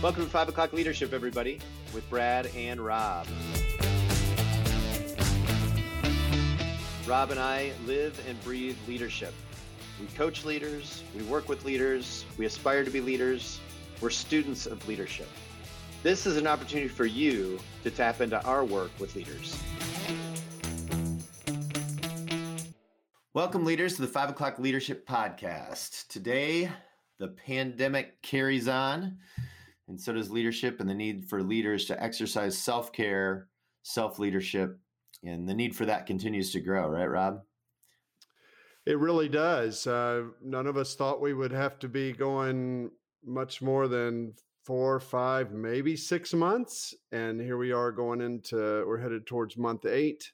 Welcome to 5 o'clock leadership, everybody, with Brad and Rob. Rob and I live and breathe leadership. We coach leaders, we work with leaders, we aspire to be leaders, we're students of leadership. This is an opportunity for you to tap into our work with leaders. Welcome, leaders, to the 5 o'clock leadership podcast. Today, the pandemic carries on and so does leadership and the need for leaders to exercise self care, self leadership, and the need for that continues to grow, right, Rob? It really does. Uh, none of us thought we would have to be going much more than four, five, maybe six months. And here we are going into, we're headed towards month eight.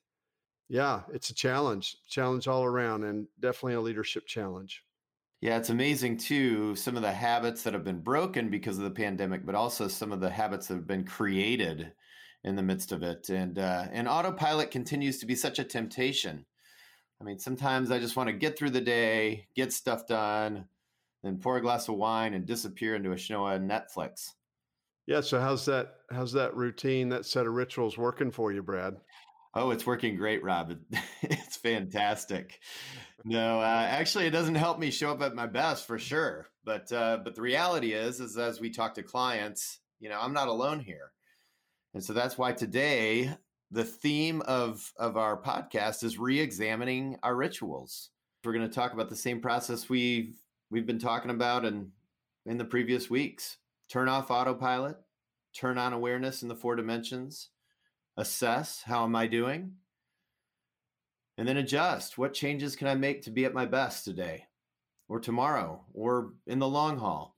Yeah, it's a challenge, challenge all around, and definitely a leadership challenge. Yeah, it's amazing too, some of the habits that have been broken because of the pandemic, but also some of the habits that have been created in the midst of it. And uh, and autopilot continues to be such a temptation. I mean, sometimes I just want to get through the day, get stuff done, then pour a glass of wine and disappear into a show on Netflix. Yeah. So how's that? How's that routine, that set of rituals working for you, Brad? Oh, it's working great, Rob. It's fantastic. No, uh, actually, it doesn't help me show up at my best for sure. But uh, but the reality is, is as we talk to clients, you know, I'm not alone here, and so that's why today the theme of of our podcast is re-examining our rituals. We're going to talk about the same process we've we've been talking about in in the previous weeks. Turn off autopilot, turn on awareness in the four dimensions, assess how am I doing, and then adjust. What changes can I make to be at my best today or tomorrow or in the long haul?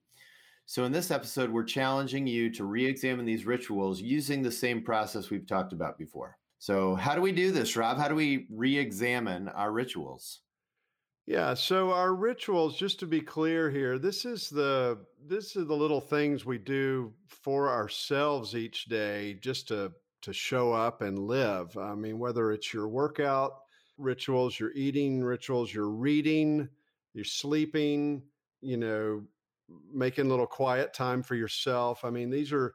So, in this episode, we're challenging you to re examine these rituals using the same process we've talked about before. So, how do we do this, Rob? How do we re examine our rituals? Yeah, so our rituals, just to be clear here, this is the this is the little things we do for ourselves each day just to to show up and live. I mean, whether it's your workout, rituals, your eating rituals, your reading, your sleeping, you know, making little quiet time for yourself. I mean, these are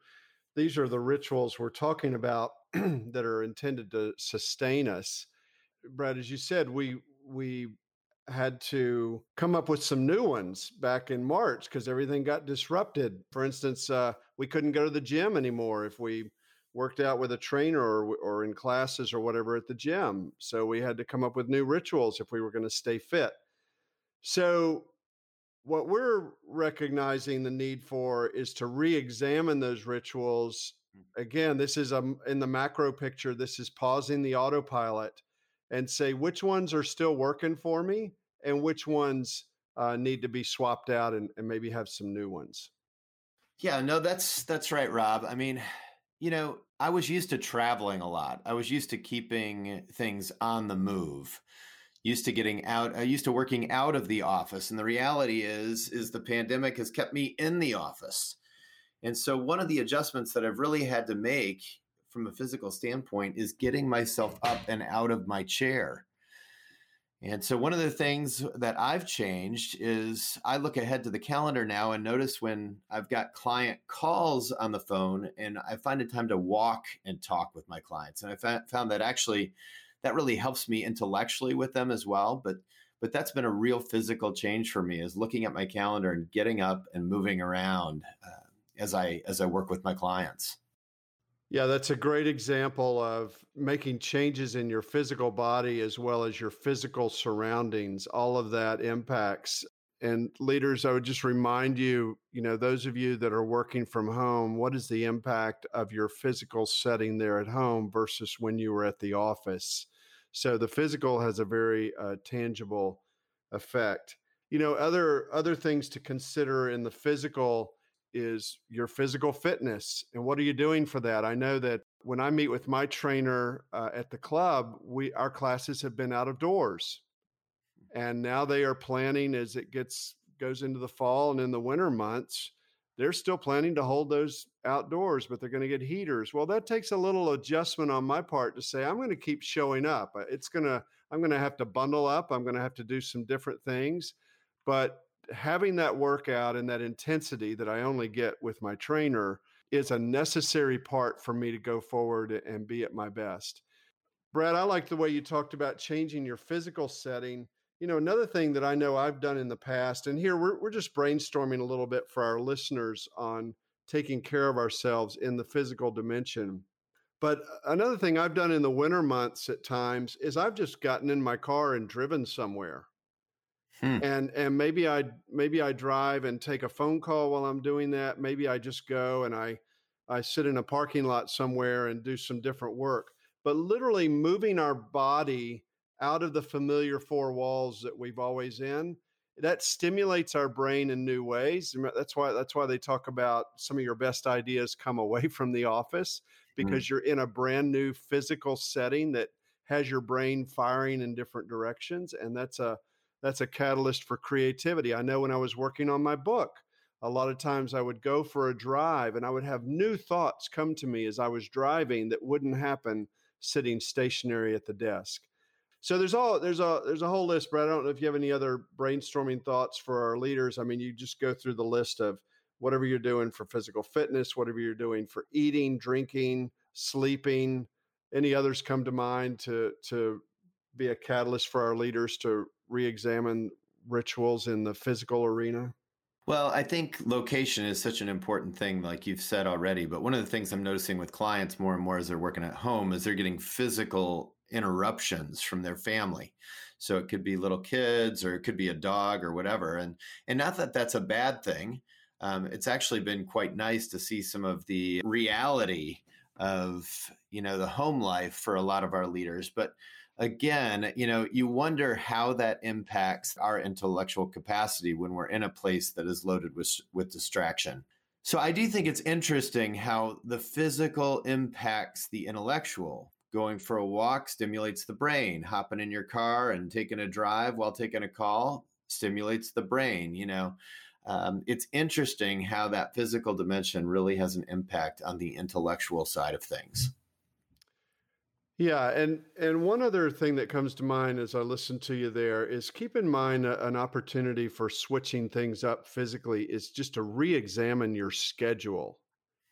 these are the rituals we're talking about that are intended to sustain us. Brad, as you said, we we had to come up with some new ones back in March because everything got disrupted. For instance, uh, we couldn't go to the gym anymore if we worked out with a trainer or, or in classes or whatever at the gym. So we had to come up with new rituals if we were going to stay fit. So what we're recognizing the need for is to re-examine those rituals. Mm. Again, this is a, um, in the macro picture. This is pausing the autopilot and say which ones are still working for me and which ones uh, need to be swapped out and, and maybe have some new ones. Yeah, no, that's that's right, Rob. I mean, you know, I was used to traveling a lot. I was used to keeping things on the move. Used to getting out, I used to working out of the office. And the reality is is the pandemic has kept me in the office. And so one of the adjustments that I've really had to make from a physical standpoint is getting myself up and out of my chair. And so, one of the things that I've changed is I look ahead to the calendar now and notice when I've got client calls on the phone, and I find a time to walk and talk with my clients. And I found that actually that really helps me intellectually with them as well. But but that's been a real physical change for me is looking at my calendar and getting up and moving around uh, as I as I work with my clients. Yeah, that's a great example of making changes in your physical body as well as your physical surroundings. All of that impacts. And leaders, I would just remind you, you know, those of you that are working from home, what is the impact of your physical setting there at home versus when you were at the office? So the physical has a very uh, tangible effect. You know, other other things to consider in the physical is your physical fitness and what are you doing for that? I know that when i meet with my trainer uh, at the club we our classes have been out of doors and now they are planning as it gets goes into the fall and in the winter months they're still planning to hold those outdoors but they're going to get heaters. Well that takes a little adjustment on my part to say i'm going to keep showing up. It's going to i'm going to have to bundle up i'm going to have to do some different things but having that workout and that intensity that I only get with my trainer is a necessary part for me to go forward and be at my best. Brad, I like the way you talked about changing your physical setting. You know, another thing that I know I've done in the past, and here we're, we're just brainstorming a little bit for our listeners on taking care of ourselves in the physical dimension. But uh, another thing I've done in the winter months at times is I've just gotten in my car and driven somewhere. Hmm. And and maybe I maybe I drive and take a phone call while I'm doing that. Maybe I just go and I I sit in a parking lot somewhere and do some different work. But literally moving our body out of the familiar four walls that we've always in that stimulates our brain in new ways that's why that's why they talk about some of your best ideas come away from the office hmm. because you're in a brand new physical setting that has your brain firing in different directions and that's a that's a catalyst for creativity. I know when I was working on my book, a lot of times I would go for a drive and I would have new thoughts come to me as I was driving that wouldn't happen sitting stationary at the desk. So there's all there's a there's a whole list, but I don't know if you have any other brainstorming thoughts for our leaders. I mean, you just go through the list of whatever you're doing for physical fitness, whatever you're doing for eating, drinking, sleeping. Any others come to mind to to be a catalyst for our leaders to re-examine rituals in the physical arena? Well, I think location is such an important thing, like you've said already. But one of the things I'm noticing with clients more and more as they're working at home is they're getting physical interruptions from their family. So it could be little kids, or it could be a dog, or whatever. And and not that that's a bad thing. Um, it's actually been quite nice to see some of the reality of you know the home life for a lot of our leaders, but again, you know, you wonder how that impacts our intellectual capacity when we're in a place that is loaded with, with distraction. So I do think it's interesting how the physical impacts the intellectual. Going for a walk stimulates the brain. Hopping in your car and taking a drive while taking a call stimulates the brain. You know, um, it's interesting how that physical dimension really has an impact on the intellectual side of things. Yeah, and and one other thing that comes to mind as I listen to you there is keep in mind a, an opportunity for switching things up physically is just to re-examine your schedule,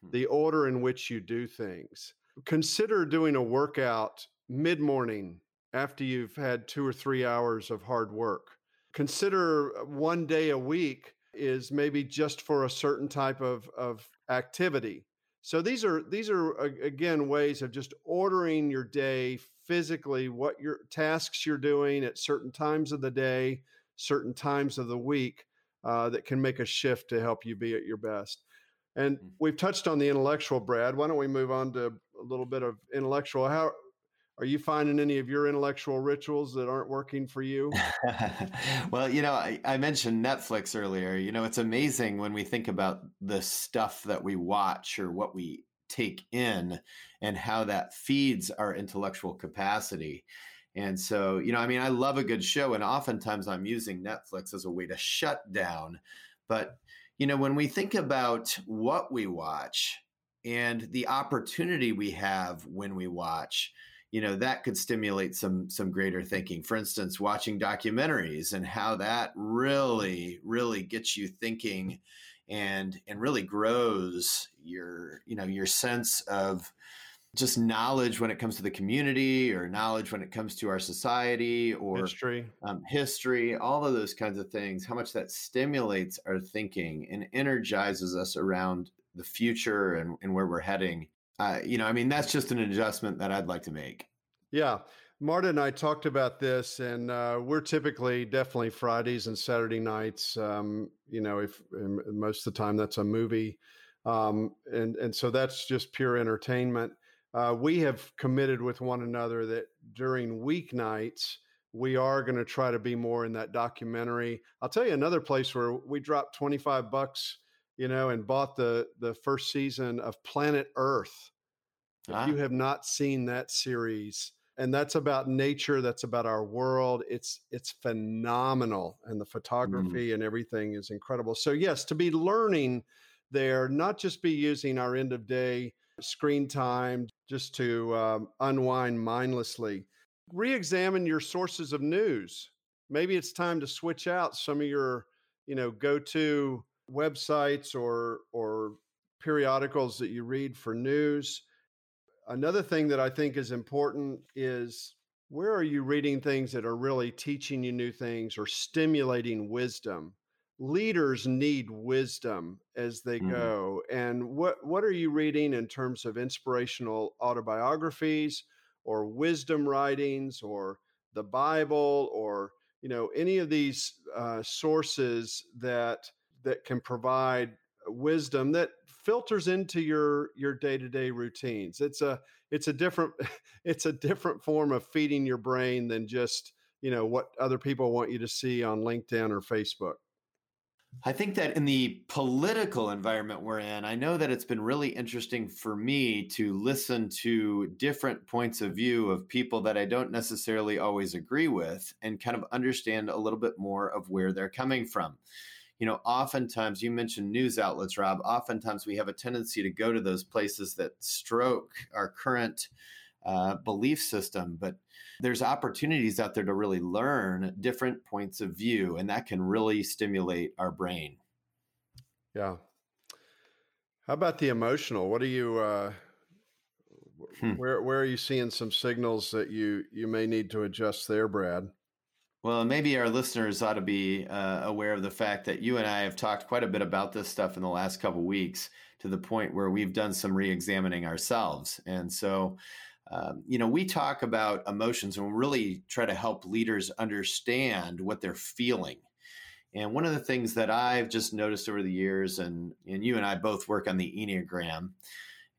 hmm. the order in which you do things. Consider doing a workout mid-morning after you've had 2 or 3 hours of hard work. Consider one day a week is maybe just for a certain type of of activity so these are these are again ways of just ordering your day physically, what your tasks you're doing at certain times of the day, certain times of the week, uh, that can make a shift to help you be at your best. And mm. we've touched on the intellectual, Brad. Why don't we move on to a little bit of intellectual? How are you finding any of your intellectual rituals that aren't working for you? well, you know, I, I, mentioned Netflix earlier. You know, it's amazing when we think about the stuff that we watch or what we take in and how that feeds our intellectual capacity. And so, you know, I mean, I love a good show, and oftentimes I'm using Netflix as a way to shut down. But, you know, when we think about what we watch and the opportunity we have when we watch, you know that could stimulate some some greater thinking. For instance watching documentaries and how that really really gets you thinking and and really grows your you know your sense of just knowledge when it comes to the community or knowledge when it comes to our society or history. um, history all of those kinds of things how much that stimulates our thinking and energizes us around the future and, and where we're heading uh, you know, I mean, that's just an adjustment that I'd like to make. Yeah. Marta and I talked about this, and uh, we're typically definitely Fridays and Saturday nights. Um, you know, if most of the time that's a movie, um, and and so that's just pure entertainment. Uh, we have committed with one another that during weeknights we are going to try to be more in that documentary. I'll tell you another place where we dropped twenty five bucks you know, and bought the the first season of Planet Earth. Ah. If you have not seen that series, and that's about nature, that's about our world. It's it's phenomenal, and the mm. photography mm. and everything is incredible. So yes, to be learning there, not just be using our end of day screen time just to um, unwind mindlessly. Re-examine your sources of news. Maybe it's time to switch out some of your you know, go to websites or or periodicals that you read for news. Another thing that I think is important is where are you reading things that are really teaching you new things or stimulating wisdom? Leaders need wisdom as they mm-hmm. go. And what what are you reading in terms of inspirational autobiographies or wisdom writings or the Bible or you know any of these uh, sources that that can provide wisdom that filters into your your day-to-day routines. It's a it's a different it's a different form of feeding your brain than just you know what other people want you to see on linkedin or facebook. I think that in the political environment we're in, I know that it's been really interesting for me to listen to different points of view of people that I don't necessarily always agree with and kind of understand a little bit more of where they're coming from you know, oftentimes you mentioned news outlets, Rob. Oftentimes we have a tendency to go to those places that stroke our current uh, belief system, but there's opportunities out there to really learn different points of view, and that can really stimulate our brain. Yeah. How about the emotional? What are you? Uh, hmm. Where where are you seeing some signals that you you may need to adjust there, Brad? Well, maybe our listeners ought to be uh, aware of the fact that you and I have talked quite a bit about this stuff in the last couple weeks to the point where we've done some re-examining ourselves. And so, um, you know, we talk about emotions and really try to help leaders understand what they're feeling. And one of the things that I've just noticed over the years, and and you and I both work on the Enneagram,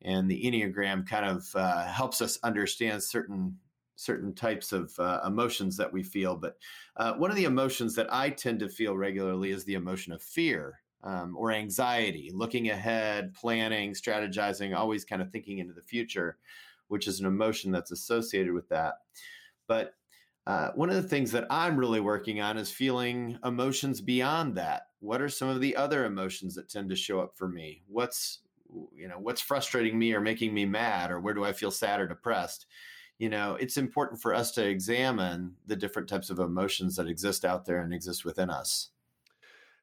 and the Enneagram kind of uh, helps us understand certain certain types of uh, emotions that we feel. But uh, one of the emotions that I tend to feel regularly is the emotion of fear um, or anxiety, looking ahead, planning, strategizing, always kind of thinking into the future, which is an emotion that's associated with that. But uh, one of the things that I'm really working on is feeling emotions beyond that. What are some of the other emotions that tend to show up for me? What's you know what's frustrating me or making me mad or where do i feel sad or depressed you know, it's important for us to examine the different types of emotions that exist out there and exist within us.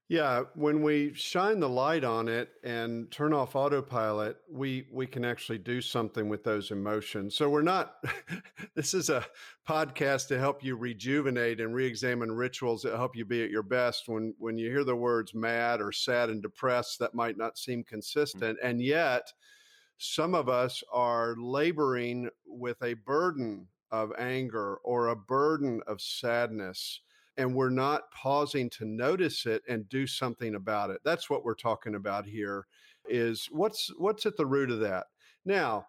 Yeah, when we shine the light on it and turn off autopilot, we we can actually do something with those emotions. So we're not this is a podcast to help you rejuvenate and re-examine rituals that help you be at your best when when you hear the words mad or sad and depressed that might not seem consistent. Mm-hmm. And yet some of us are laboring with a burden of anger or a burden of sadness, and we're not pausing to notice it and do something about it. That's what we're talking about here is what's what's at the root of that. Now,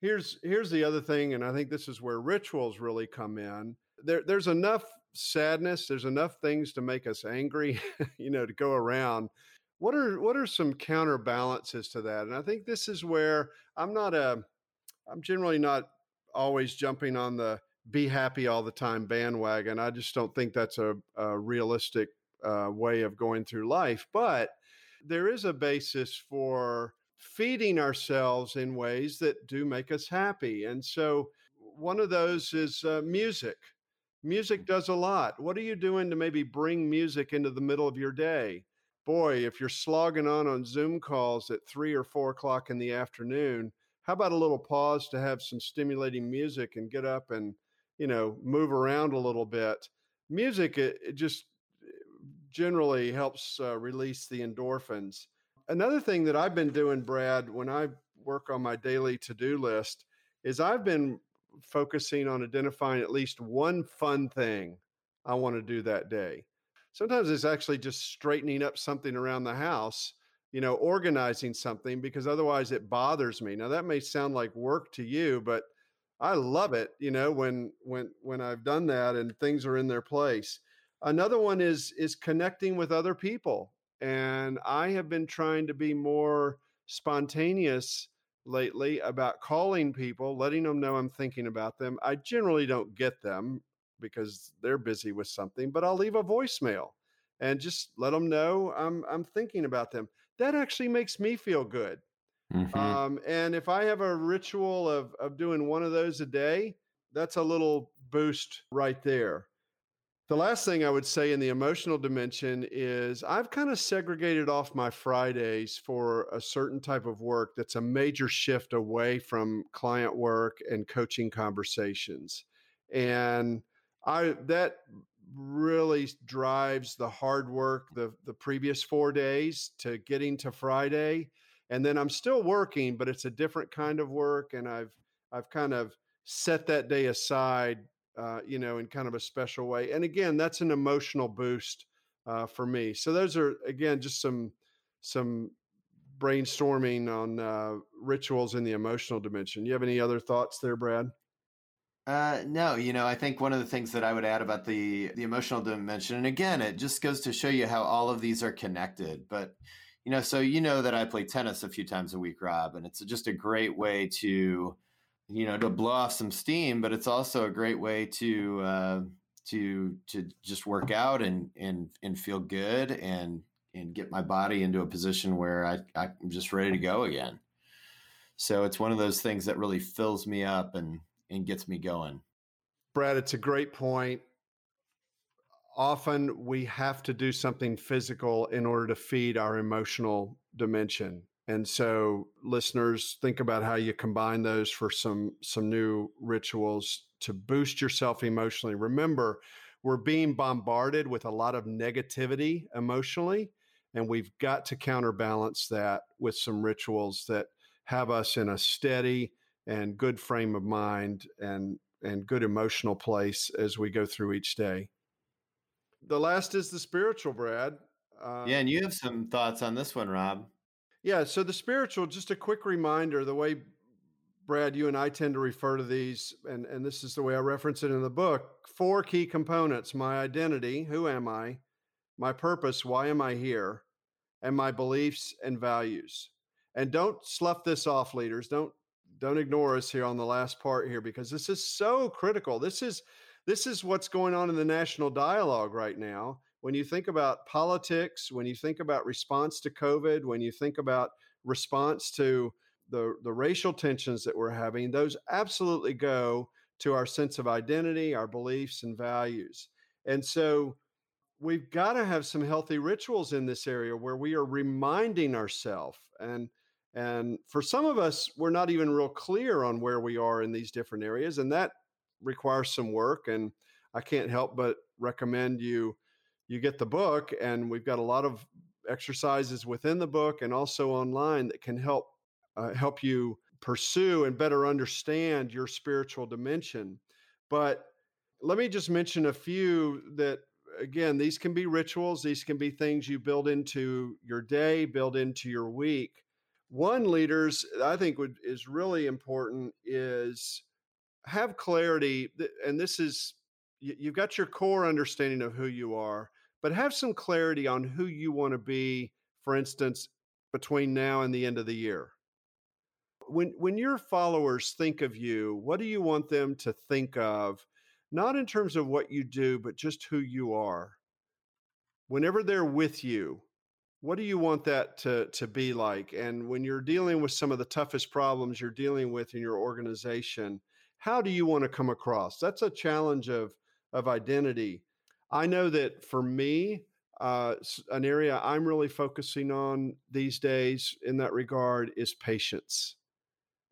here's here's the other thing and I think this is where rituals really come in. There there's enough sadness, there's enough things to make us angry, you know, to go around what are what are some counterbalances to that? And I think this is where I'm not a I'm generally not always jumping on the be happy all the time bandwagon. I just don't think that's a, a realistic uh, way of going through life. But there is a basis for feeding ourselves in ways that do make us happy. And so one of those is uh, music. Music does a lot. What are you doing to maybe bring music into the middle of your day? Boy, if you're slogging on on Zoom calls at three or four o'clock in the afternoon, how about a little pause to have some stimulating music and get up and, you know, move around a little bit? Music, it, it just eh, generally helps uh, release the endorphins. Another thing that I've been doing, Brad, when I work on my daily to do list, is I've been focusing on identifying at least one fun thing I want to do that day sometimes it's actually just straightening up something around the house you know organizing something because otherwise it bothers me. Now that may sound like work to you but i love it you know when when when i've done that and things are in their place. Another one is is connecting with other people and i have been trying to be more spontaneous lately about calling people letting them know i'm thinking about them. I generally don't get them because they're busy with something, but I'll leave a voicemail and just let them know I'm I'm thinking about them. That actually makes me feel good. Mm-hmm. Um, and if I have a ritual of of doing one of those a day, that's a little boost right there. The last thing I would say in the emotional dimension is I've kind of segregated off my Fridays for a certain type of work that's a major shift away from client work and coaching conversations. And I that really drives the hard work the the previous 4 days to getting to Friday and then I'm still working but it's a different kind of work and I've I've kind of set that day aside uh, you know, in kind of a special way. And again, that's an emotional boost uh, for me. So those are again just some some brainstorming on uh, rituals in the emotional dimension. You have any other thoughts there, Brad? Uh, no, you know, I think one of the things that I would add about the the emotional dimension, and again, it just goes to show you how all of these are connected. But you know, so you know that I play tennis a few times a week, Rob, and it's just a great way to you know to blow off some steam but it's also a great way to uh, to to just work out and and and feel good and and get my body into a position where I, I'm just ready to go again. So it's one of those things that really fills me up and and gets me going. Brad, it's a great point. Often we have to do something physical in order to feed our emotional dimension. And so listeners think about how you combine those for some some new rituals to boost yourself emotionally. Remember, we're being bombarded with a lot of negativity emotionally and we've got to counterbalance that with some rituals that have us in a steady and good frame of mind and and good emotional place as we go through each day. The last is the spiritual, Brad. Um, yeah, and you have some thoughts on this one, Rob. Yeah. So the spiritual, just a quick reminder the way, Brad, you and I tend to refer to these, and, and this is the way I reference it in the book four key components my identity, who am I? My purpose, why am I here? And my beliefs and values. And don't slough this off, leaders. Don't don't ignore us here on the last part here because this is so critical. This is this is what's going on in the national dialogue right now when you think about politics, when you think about response to COVID, when you think about response to the, the racial tensions that we're having, those absolutely go to our sense of identity, our beliefs, and values. And so we've got to have some healthy rituals in this area where we are reminding ourselves and and for some of us we're not even real clear on where we are in these different areas and that requires some work and i can't help but recommend you you get the book, and we've got a lot of exercises within the book and also online that can help uh, help you pursue and better understand your spiritual dimension. But let me just mention a few that again these can be rituals these can be things you build into your day build into your week one leaders i think would is really important is have clarity and this is you've got your core understanding of who you are but have some clarity on who you want to be, for instance, between now and the end of the year. When, when your followers think of you, what do you want them to think of? Not in terms of what you do, but just who you are. Whenever they're with you, what do you want that to, to be like? And when you're dealing with some of the toughest problems you're dealing with in your organization, how do you want to come across? That's a challenge of, of identity. I know that for me, uh, an area I'm really focusing on these days in that regard is patience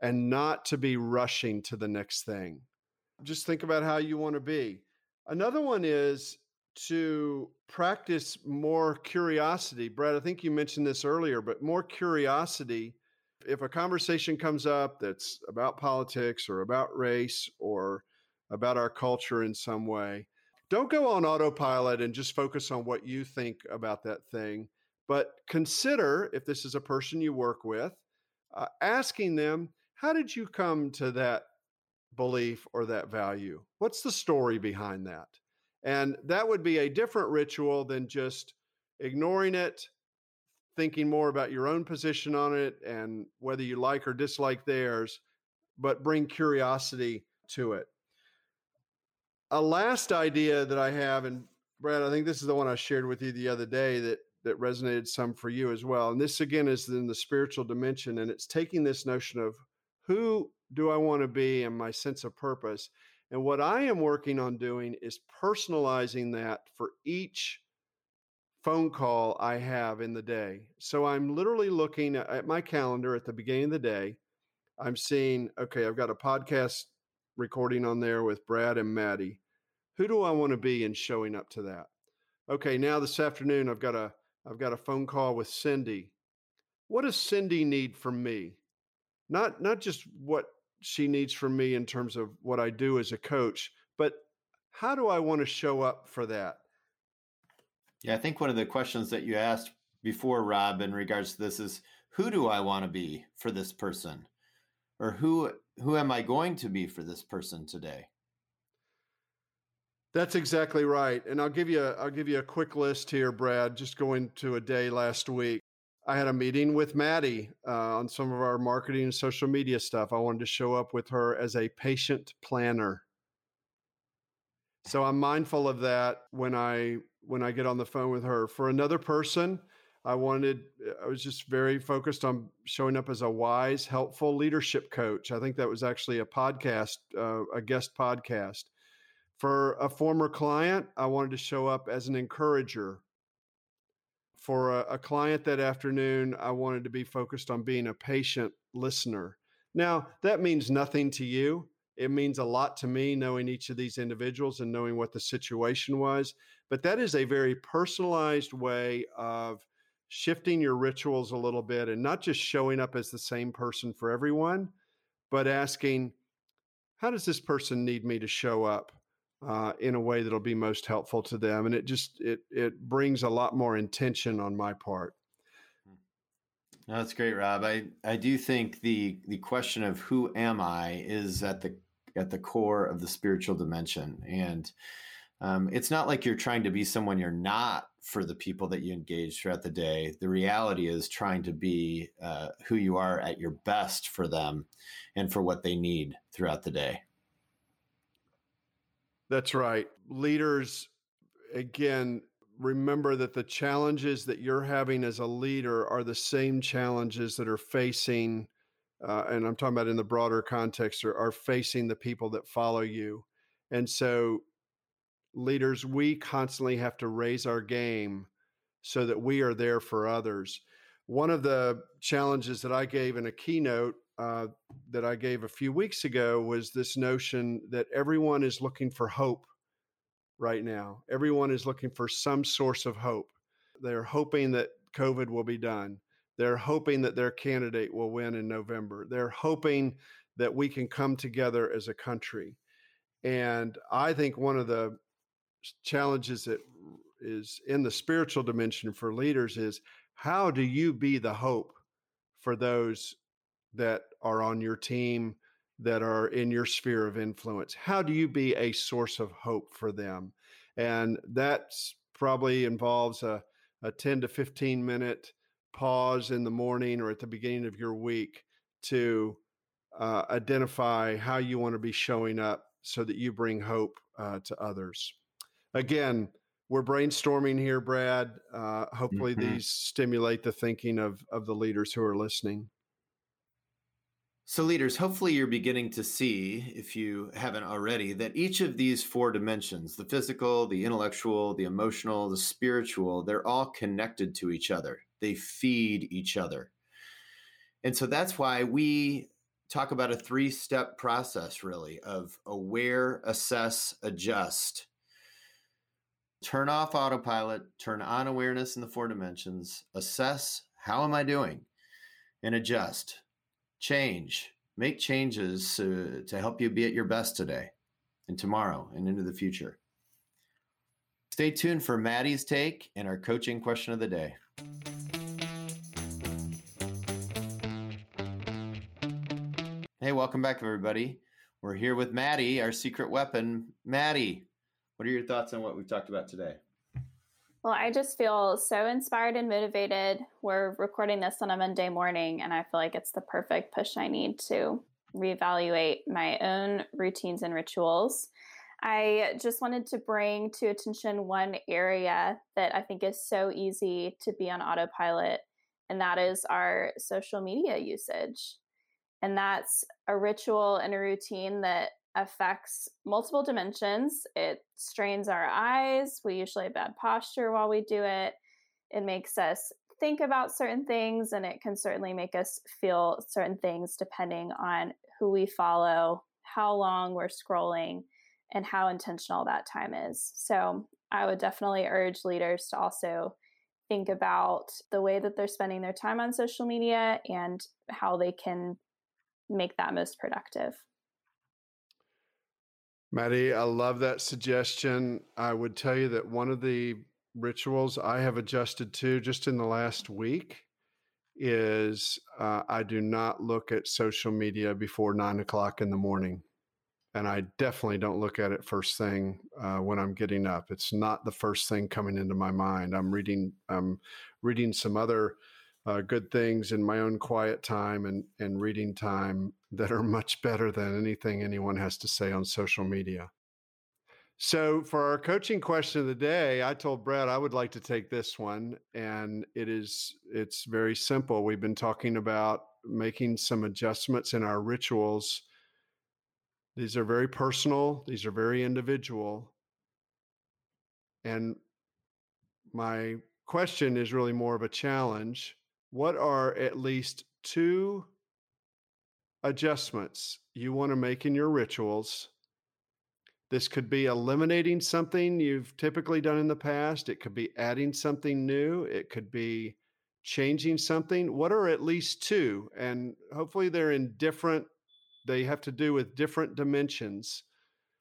and not to be rushing to the next thing. Just think about how you want to be. Another one is to practice more curiosity. Brad, I think you mentioned this earlier, but more curiosity. If a conversation comes up that's about politics or about race or about our culture in some way, don't go on autopilot and just focus on what you think about that thing, but consider if this is a person you work with, uh, asking them, how did you come to that belief or that value? What's the story behind that? And that would be a different ritual than just ignoring it, thinking more about your own position on it and whether you like or dislike theirs, but bring curiosity to it a last idea that I have, and Brad, I think this is the one I shared with you the other day that that resonated some for you as well. And this again is in the spiritual dimension, and it's taking this notion of who do I want to be and my sense of purpose, And what I am working on doing is personalizing that for each phone call I have in the day. So I'm literally looking at my calendar at the beginning of the day. I'm seeing, okay, I've got a podcast recording on there with Brad and Maddie. Who do I want to be in showing up to that? Okay, now this afternoon I've got a I've got a phone call with Cindy. What does Cindy need from me? Not not just what she needs from me in terms of what I do as a coach, but how do I want to show up for that? Yeah, I think one of the questions that you asked before, Rob, in regards to this is who do I want to be for this person? Or who who am I going to be for this person today? That's exactly right. And I'll give you a, I'll give you a quick list here, Brad, just going to a day last week. I had a meeting with Maddie uh, on some of our marketing and social media stuff. I wanted to show up with her as a patient planner. So I'm mindful of that when I when I get on the phone with her. For another person, I wanted I was just very focused on showing up as a wise, helpful leadership coach. I think that was actually a podcast, uh, a guest podcast. For a former client, I wanted to show up as an encourager for a, a, client that afternoon, I wanted to be focused on being a patient listener. Now, that means nothing to you. It means a lot to me knowing each of these individuals and knowing what the situation was. But that is a very personalized way of shifting your rituals a little bit and not just showing up as the same person for everyone, but asking, how does this person need me to show up? Uh, in a way that'll be most helpful to them and it just it it brings a lot more intention on my part no, that's great rob i i do think the the question of who am i is at the at the core of the spiritual dimension and um, it's not like you're trying to be someone you're not for the people that you engage throughout the day. The reality is trying to be uh, who you are at your best for them and for what they need throughout the day. That's right. Leaders, again, remember that the challenges that you're having as a leader are the same challenges that are facing, uh, and I'm talking about in the broader context, are, are facing the people that follow you. And so, leaders, we constantly have to raise our game so that we are there for others. One of the challenges that I gave in a keynote uh, that I gave a few weeks ago was this notion that everyone is looking for hope right now. Everyone is looking for some source of hope. They're hoping that COVID will be done. They're hoping that their candidate will win in November. They're hoping that we can come together as a country. And I think one of the challenges that is in the spiritual dimension for leaders is how do you be the hope for those that are on your team that are in your sphere of influence how do you be a source of hope for them? And that probably involves a, a 10 to 15 minute pause in the morning or at the beginning of your week to uh, identify how you want to be showing up so that you bring hope uh, to others. Again we're brainstorming here brad uh, hopefully mm-hmm. these stimulate the thinking of of the leaders who are listening so, leaders, hopefully you're beginning to see, if you haven't already, that each of these four dimensions the physical, the intellectual, the emotional, the spiritual they're all connected to each other. They feed each other. And so that's why we talk about a three step process, really, of aware, assess, adjust. Turn off autopilot, turn on awareness in the four dimensions, assess how am I doing, and adjust change, make changes uh, to help you be at your best today and tomorrow and into the future. Stay tuned for Maddie's take and our coaching question of the day. Hey, welcome back, everybody. We're here with Maddie, our secret weapon. Maddie, what are your thoughts on what we've talked about today? Well, I just feel so inspired and motivated. We're recording this on a Monday morning, and I feel like it's the perfect push I need to reevaluate my own routines and rituals. I just wanted to bring to attention one area that I think is so easy to be on autopilot, and that is our social media usage. And that's a ritual and a routine that affects multiple dimensions. It strains our eyes. We usually have bad posture while we do it. It makes us think about certain things, and it can certainly make us feel certain things depending on who we follow, how long we're scrolling, and how intentional that time is. So, I would definitely urge leaders to also think about the way that they're spending their time on social media and how they can make that most productive. Maddie, I love that suggestion. I would tell you that one of the rituals I have adjusted to just in the last week is uh, I do not look at social media before nine o'clock in the morning. And I definitely don't look at it first thing uh, when I'm getting up. It's not the first thing coming into my mind. I'm reading, I'm reading some other uh, good things in my own quiet time and, and reading time that are much better than anything anyone has to say on social media. So, for our coaching question of the day, I told Brett I would like to take this one, and it is it's very simple. We've been talking about making some adjustments in our rituals. These are very personal. These are very individual. And my question is really more of a challenge what are at least two adjustments you want to make in your rituals? This could be eliminating something you've typically done in the past. It could be adding something new. It could be changing something. What are at least two? And hopefully they're in different, they have to do with different dimensions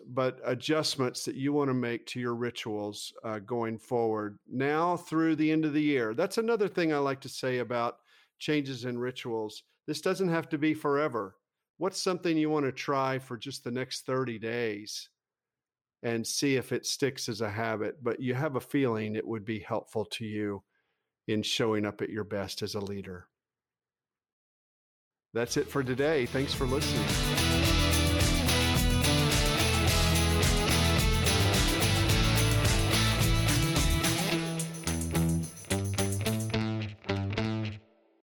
but adjustments that you want to make to your rituals uh, going forward now through the end of the year. That's another thing I like to say about changes in rituals. This doesn't have to be forever. What's something you want to try for just the next 30 days and see if it sticks as a habit? But you have a feeling it would be helpful to you in showing up at your best as a leader. That's it for today. Thanks for listening.